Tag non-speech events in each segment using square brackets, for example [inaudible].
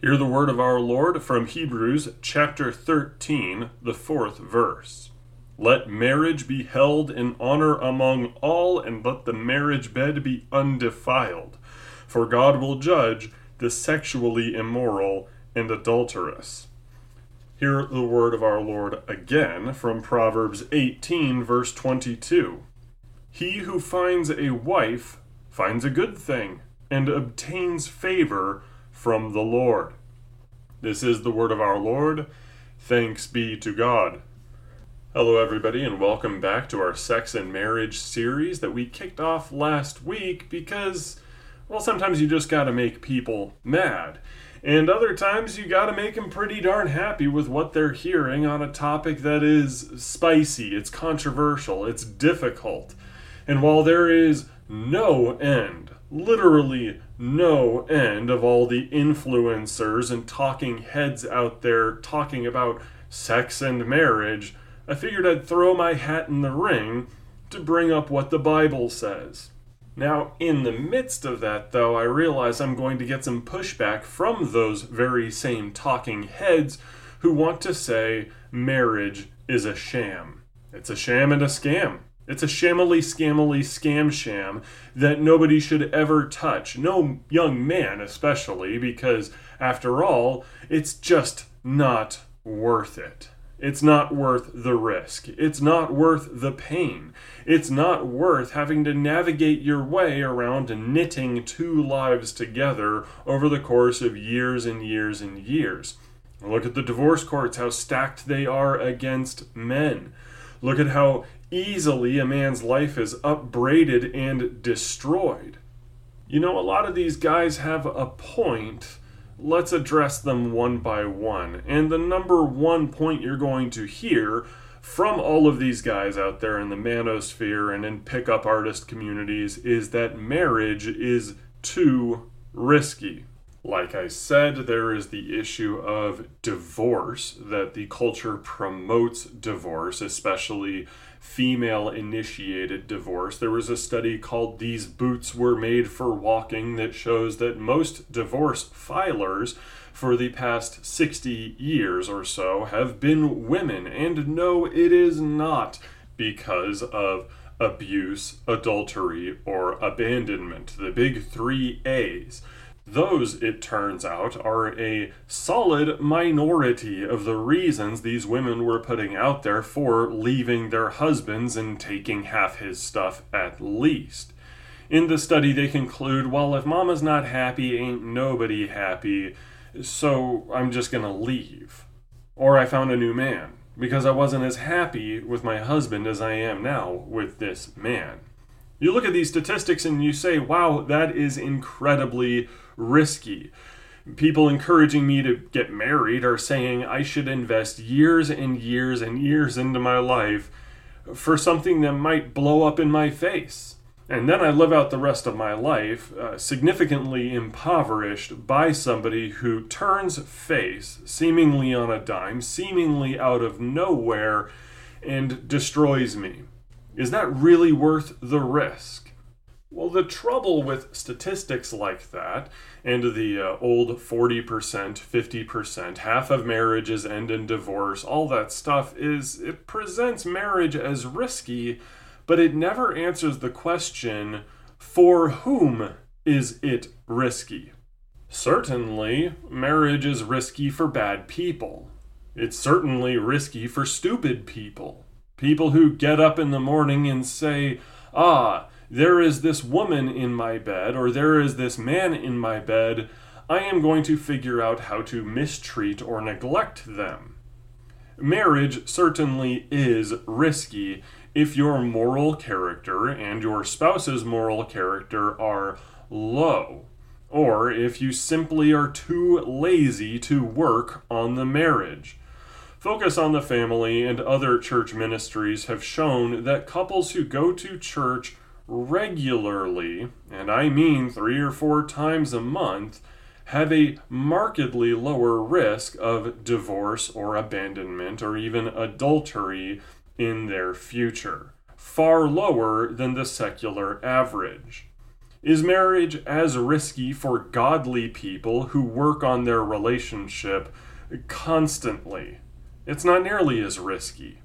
Hear the word of our Lord from Hebrews chapter 13, the fourth verse. Let marriage be held in honor among all, and let the marriage bed be undefiled. For God will judge the sexually immoral and adulterous. Hear the word of our Lord again from Proverbs 18, verse 22. He who finds a wife finds a good thing and obtains favor from the Lord. This is the word of our Lord. Thanks be to God. Hello, everybody, and welcome back to our sex and marriage series that we kicked off last week because, well, sometimes you just gotta make people mad. And other times you gotta make them pretty darn happy with what they're hearing on a topic that is spicy, it's controversial, it's difficult. And while there is no end, literally no end of all the influencers and talking heads out there talking about sex and marriage, I figured I'd throw my hat in the ring to bring up what the Bible says. Now, in the midst of that, though, I realize I'm going to get some pushback from those very same talking heads who want to say marriage is a sham. It's a sham and a scam. It's a shamily, scamily scam sham that nobody should ever touch. No young man, especially, because after all, it's just not worth it. It's not worth the risk. It's not worth the pain. It's not worth having to navigate your way around knitting two lives together over the course of years and years and years. Look at the divorce courts, how stacked they are against men. Look at how easily a man's life is upbraided and destroyed. You know, a lot of these guys have a point. Let's address them one by one. And the number one point you're going to hear from all of these guys out there in the manosphere and in pickup artist communities is that marriage is too risky. Like I said, there is the issue of divorce, that the culture promotes divorce, especially female initiated divorce. There was a study called These Boots Were Made for Walking that shows that most divorce filers for the past 60 years or so have been women. And no, it is not because of abuse, adultery, or abandonment. The big three A's. Those, it turns out, are a solid minority of the reasons these women were putting out there for leaving their husbands and taking half his stuff at least. In the study, they conclude well, if mama's not happy, ain't nobody happy, so I'm just gonna leave. Or I found a new man, because I wasn't as happy with my husband as I am now with this man. You look at these statistics and you say, wow, that is incredibly risky. People encouraging me to get married are saying I should invest years and years and years into my life for something that might blow up in my face. And then I live out the rest of my life uh, significantly impoverished by somebody who turns face, seemingly on a dime, seemingly out of nowhere, and destroys me. Is that really worth the risk? Well, the trouble with statistics like that, and the uh, old 40%, 50%, half of marriages end in divorce, all that stuff, is it presents marriage as risky, but it never answers the question for whom is it risky? Certainly, marriage is risky for bad people. It's certainly risky for stupid people. People who get up in the morning and say, ah, there is this woman in my bed, or there is this man in my bed, I am going to figure out how to mistreat or neglect them. Marriage certainly is risky if your moral character and your spouse's moral character are low, or if you simply are too lazy to work on the marriage. Focus on the Family and other church ministries have shown that couples who go to church regularly, and I mean three or four times a month, have a markedly lower risk of divorce or abandonment or even adultery in their future, far lower than the secular average. Is marriage as risky for godly people who work on their relationship constantly? It's not nearly as risky.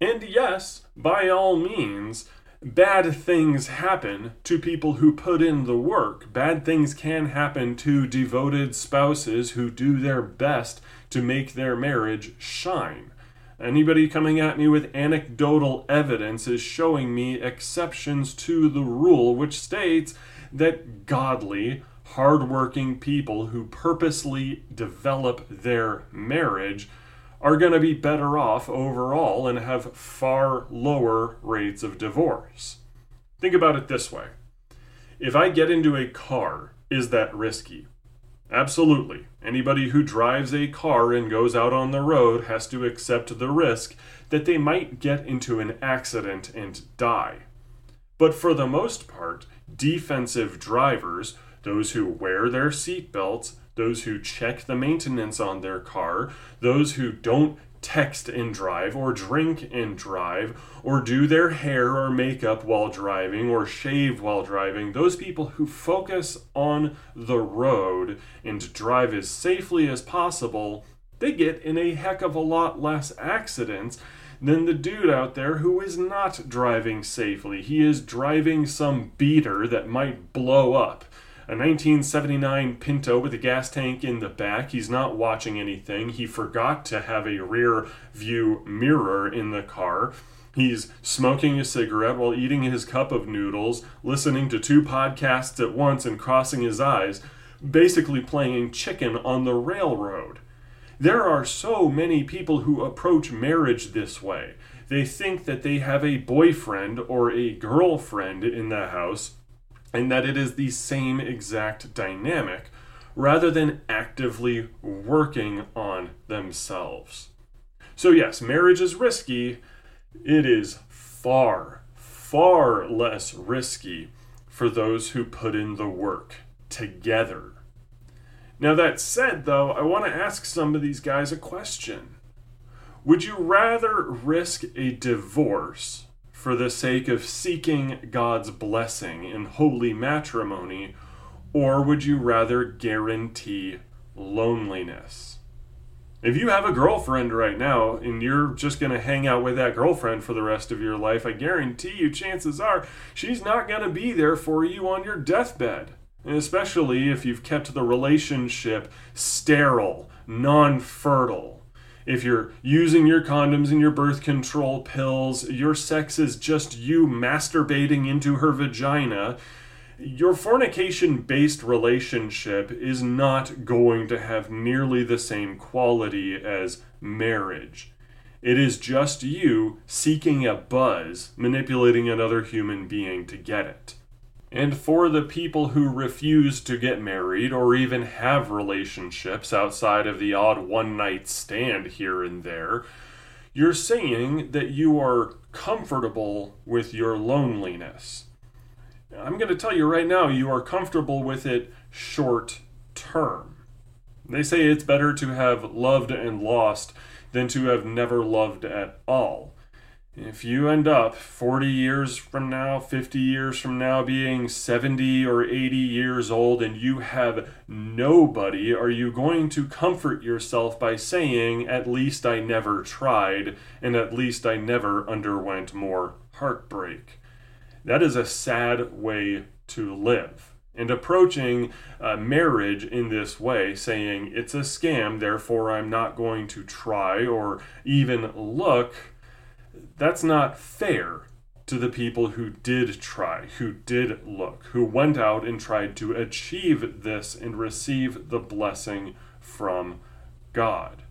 And yes, by all means, bad things happen to people who put in the work. Bad things can happen to devoted spouses who do their best to make their marriage shine. Anybody coming at me with anecdotal evidence is showing me exceptions to the rule, which states that godly, hardworking people who purposely develop their marriage are going to be better off overall and have far lower rates of divorce. Think about it this way if I get into a car, is that risky? Absolutely. Anybody who drives a car and goes out on the road has to accept the risk that they might get into an accident and die. But for the most part, defensive drivers, those who wear their seatbelts, those who check the maintenance on their car, those who don't text and drive, or drink and drive, or do their hair or makeup while driving, or shave while driving, those people who focus on the road and drive as safely as possible, they get in a heck of a lot less accidents than the dude out there who is not driving safely. He is driving some beater that might blow up a 1979 Pinto with a gas tank in the back. He's not watching anything. He forgot to have a rear view mirror in the car. He's smoking a cigarette while eating his cup of noodles, listening to two podcasts at once and crossing his eyes, basically playing chicken on the railroad. There are so many people who approach marriage this way. They think that they have a boyfriend or a girlfriend in the house and that it is the same exact dynamic rather than actively working on themselves. So, yes, marriage is risky. It is far, far less risky for those who put in the work together. Now, that said, though, I want to ask some of these guys a question. Would you rather risk a divorce for the sake of seeking God's blessing in holy matrimony, or would you rather guarantee loneliness? If you have a girlfriend right now and you're just going to hang out with that girlfriend for the rest of your life, I guarantee you, chances are, she's not going to be there for you on your deathbed. And especially if you've kept the relationship sterile, non fertile if you're using your condoms and your birth control pills, your sex is just you masturbating into her vagina, your fornication based relationship is not going to have nearly the same quality as marriage. It is just you seeking a buzz, manipulating another human being to get it. And for the people who refuse to get married or even have relationships outside of the odd one night stand here and there, you're saying that you are comfortable with your loneliness. I'm going to tell you right now, you are comfortable with it short term. They say it's better to have loved and lost than to have never loved at all. If you end up 40 years from now, 50 years from now, being 70 or 80 years old and you have nobody, are you going to comfort yourself by saying, At least I never tried, and at least I never underwent more heartbreak? That is a sad way to live. And approaching uh, marriage in this way, saying it's a scam, therefore I'm not going to try or even look that's not fair to the people who did try, who did look, who went out and tried to achieve this and receive the blessing from God.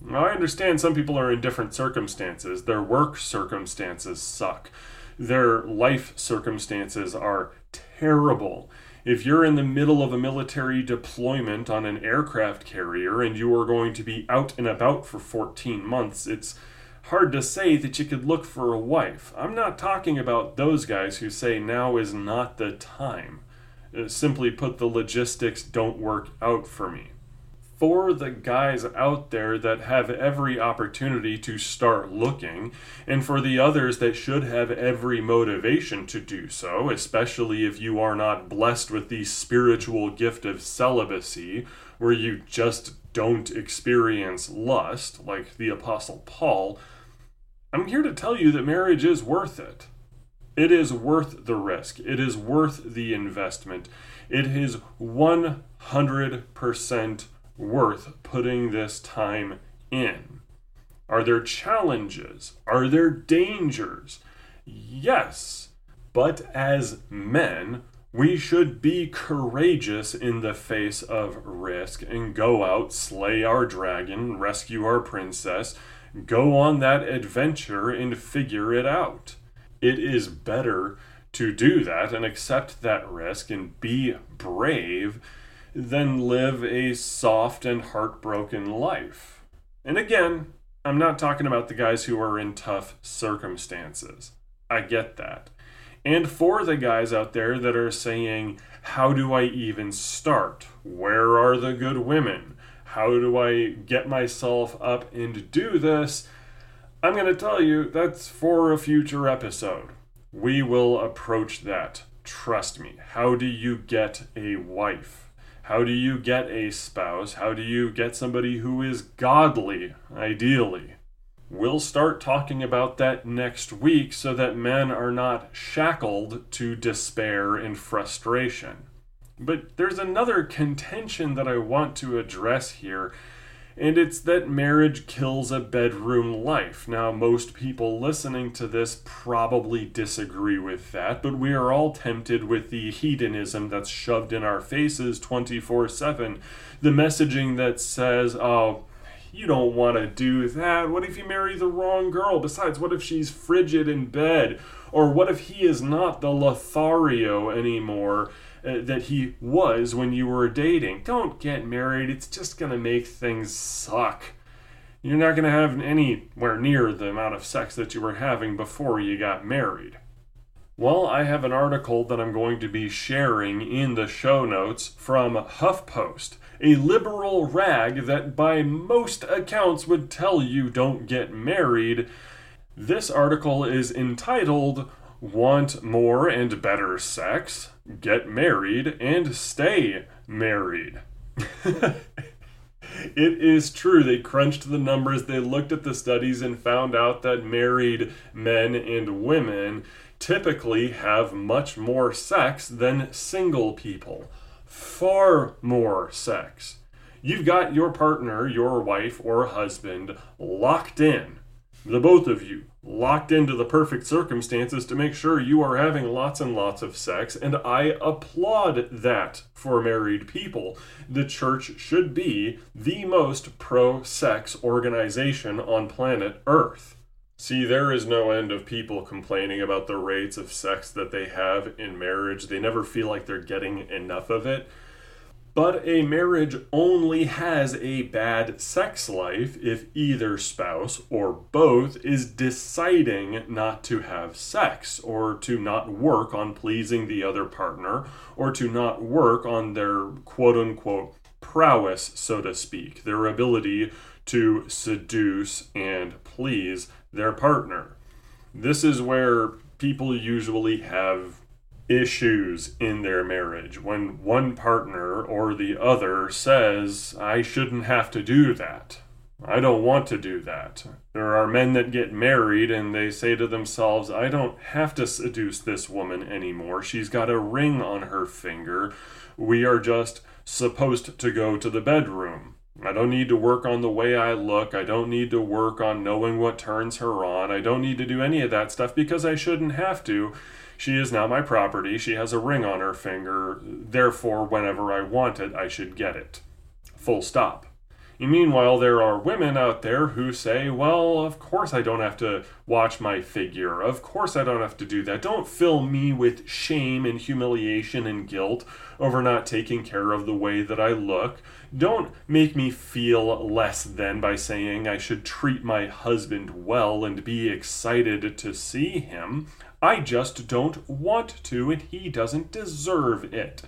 Now, I understand some people are in different circumstances. Their work circumstances suck. Their life circumstances are terrible. If you're in the middle of a military deployment on an aircraft carrier and you are going to be out and about for 14 months, it's hard to say that you could look for a wife. I'm not talking about those guys who say now is not the time. Uh, simply put, the logistics don't work out for me. for the guys out there that have every opportunity to start looking, and for the others that should have every motivation to do so, especially if you are not blessed with the spiritual gift of celibacy, where you just don't experience lust, like the Apostle Paul, I'm here to tell you that marriage is worth it. It is worth the risk. It is worth the investment. It is 100% worth putting this time in. Are there challenges? Are there dangers? Yes. But as men, we should be courageous in the face of risk and go out, slay our dragon, rescue our princess, go on that adventure and figure it out it is better to do that and accept that risk and be brave than live a soft and heartbroken life. And again, I'm not talking about the guys who are in tough circumstances. I get that. And for the guys out there that are saying, How do I even start? Where are the good women? How do I get myself up and do this? I'm going to tell you that's for a future episode. We will approach that. Trust me. How do you get a wife? How do you get a spouse? How do you get somebody who is godly, ideally? We'll start talking about that next week so that men are not shackled to despair and frustration. But there's another contention that I want to address here and it's that marriage kills a bedroom life. Now, most people listening to this probably disagree with that, but we are all tempted with the hedonism that's shoved in our faces 24 7. The messaging that says, oh, you don't want to do that. What if you marry the wrong girl? Besides, what if she's frigid in bed? Or what if he is not the Lothario anymore? Uh, that he was when you were dating. Don't get married, it's just going to make things suck. You're not going to have anywhere near the amount of sex that you were having before you got married. Well, I have an article that I'm going to be sharing in the show notes from HuffPost, a liberal rag that by most accounts would tell you don't get married. This article is entitled Want More and Better Sex? get married and stay married. [laughs] it is true. They crunched the numbers, they looked at the studies, and found out that married men and women typically have much more sex than single people. Far more sex. You've got your partner, your wife or husband, locked in. The both of you locked into the perfect circumstances to make sure you are having lots and lots of sex, and I applaud that for married people. The church should be the most pro sex organization on planet Earth. See, there is no end of people complaining about the rates of sex that they have in marriage. They never feel like they're getting enough of it. But a marriage only has a bad sex life if either spouse or both is deciding not to have sex or to not work on pleasing the other partner or to not work on their quote unquote prowess, so to speak, their ability to seduce and please their partner. This is where people usually have issues in their marriage when one partner or the other says, I shouldn't have to do that. I don't want to do that. There are men that get married and they say to themselves, I don't have to seduce this woman anymore. She's got a ring on her finger. We are just supposed to go to the bedroom. I don't need to work on the way I look. I don't need to work on knowing what turns her on. I don't need to do any of that stuff because I shouldn't have to. She is now my property. She has a ring on her finger. Therefore, whenever I want it, I should get it. Full stop. And meanwhile, there are women out there who say, well, of course I don't have to watch my figure. Of course I don't have to do that. Don't fill me with shame and humiliation and guilt over not taking care of the way that I look. Don't make me feel less than by saying I should treat my husband well and be excited to see him. I just don't want to, and he doesn't deserve it.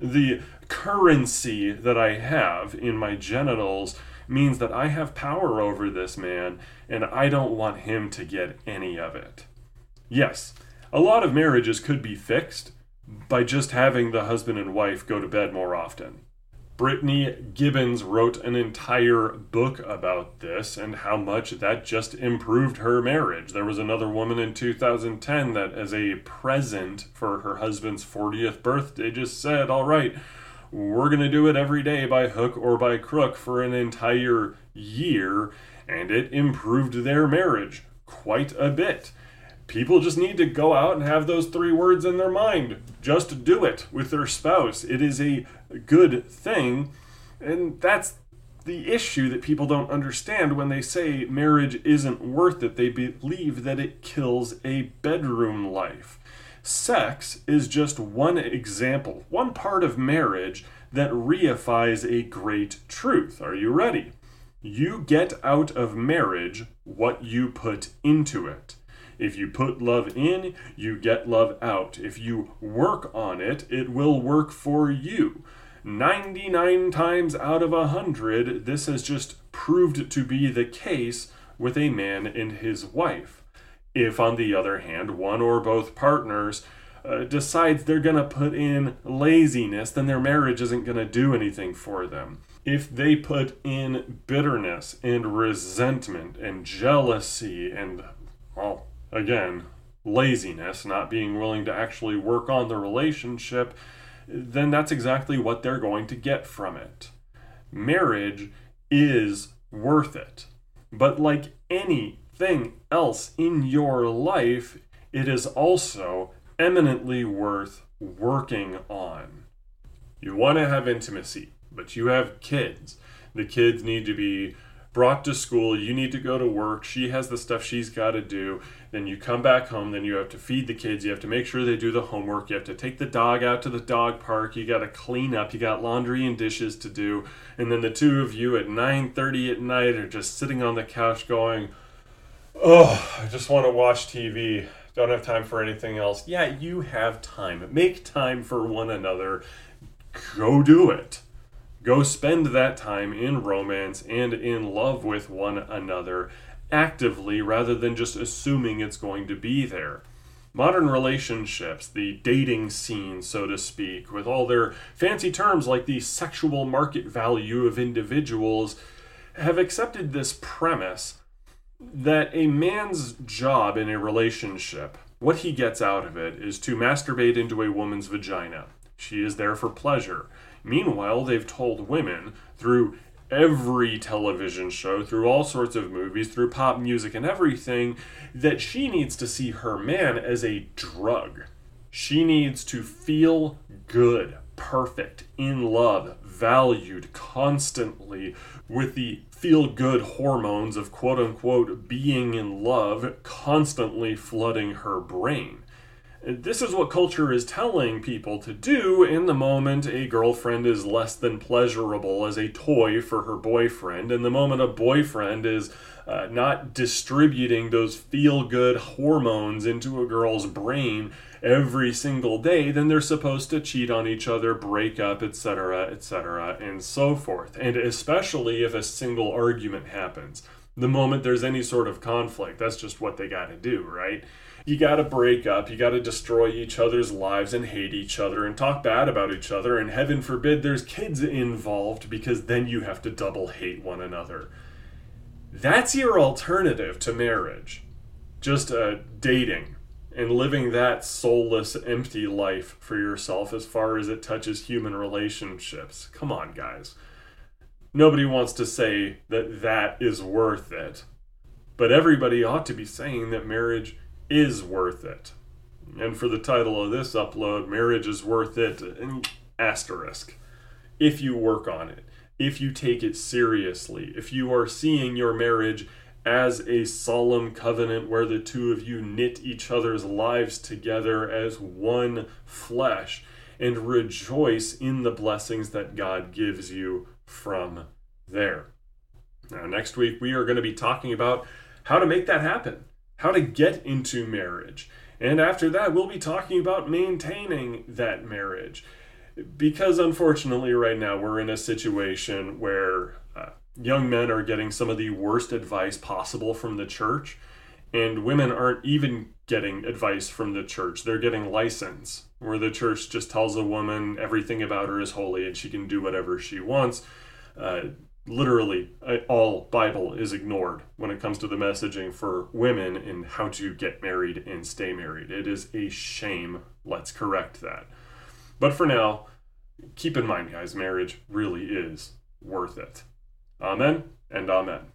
The currency that I have in my genitals means that I have power over this man, and I don't want him to get any of it. Yes, a lot of marriages could be fixed by just having the husband and wife go to bed more often. Brittany Gibbons wrote an entire book about this and how much that just improved her marriage. There was another woman in 2010 that, as a present for her husband's 40th birthday, just said, All right, we're going to do it every day by hook or by crook for an entire year, and it improved their marriage quite a bit. People just need to go out and have those three words in their mind. Just do it with their spouse. It is a good thing. And that's the issue that people don't understand when they say marriage isn't worth it. They believe that it kills a bedroom life. Sex is just one example, one part of marriage that reifies a great truth. Are you ready? You get out of marriage what you put into it. If you put love in, you get love out. If you work on it, it will work for you. 99 times out of 100, this has just proved to be the case with a man and his wife. If, on the other hand, one or both partners uh, decides they're going to put in laziness, then their marriage isn't going to do anything for them. If they put in bitterness and resentment and jealousy and, well, again, laziness, not being willing to actually work on the relationship, then that's exactly what they're going to get from it. Marriage is worth it. But like anything else in your life, it is also eminently worth working on. You want to have intimacy, but you have kids. The kids need to be brought to school, you need to go to work, she has the stuff she's got to do, then you come back home, then you have to feed the kids, you have to make sure they do the homework, you have to take the dog out to the dog park, you got to clean up, you got laundry and dishes to do, and then the two of you at 9:30 at night are just sitting on the couch going, "Oh, I just want to watch TV." Don't have time for anything else. Yeah, you have time. Make time for one another. Go do it. Go spend that time in romance and in love with one another actively rather than just assuming it's going to be there. Modern relationships, the dating scene, so to speak, with all their fancy terms like the sexual market value of individuals, have accepted this premise that a man's job in a relationship, what he gets out of it, is to masturbate into a woman's vagina. She is there for pleasure. Meanwhile, they've told women through every television show, through all sorts of movies, through pop music and everything, that she needs to see her man as a drug. She needs to feel good, perfect, in love, valued constantly with the feel good hormones of quote unquote being in love constantly flooding her brain. This is what culture is telling people to do in the moment a girlfriend is less than pleasurable as a toy for her boyfriend, and the moment a boyfriend is uh, not distributing those feel good hormones into a girl's brain every single day, then they're supposed to cheat on each other, break up, etc., etc., and so forth. And especially if a single argument happens. The moment there's any sort of conflict, that's just what they got to do, right? You got to break up, you got to destroy each other's lives and hate each other and talk bad about each other. And heaven forbid there's kids involved because then you have to double hate one another. That's your alternative to marriage. Just uh, dating and living that soulless, empty life for yourself as far as it touches human relationships. Come on, guys. Nobody wants to say that that is worth it. But everybody ought to be saying that marriage is worth it. And for the title of this upload, Marriage is Worth It, an asterisk. If you work on it, if you take it seriously, if you are seeing your marriage as a solemn covenant where the two of you knit each other's lives together as one flesh and rejoice in the blessings that God gives you from there. Now, next week, we are going to be talking about how to make that happen how to get into marriage. And after that, we'll be talking about maintaining that marriage. because unfortunately, right now, we're in a situation where uh, young men are getting some of the worst advice possible from the church, and women aren't even getting advice from the church. They're getting license, where the church just tells a woman everything about her is holy and she can do whatever she wants. Uh, literally, uh, all Bible is ignored when it comes to the messaging for women and how to get married and stay married. It is a shame. Let's correct that. But for now, keep in mind, guys, marriage really is worth it. Amen and amen.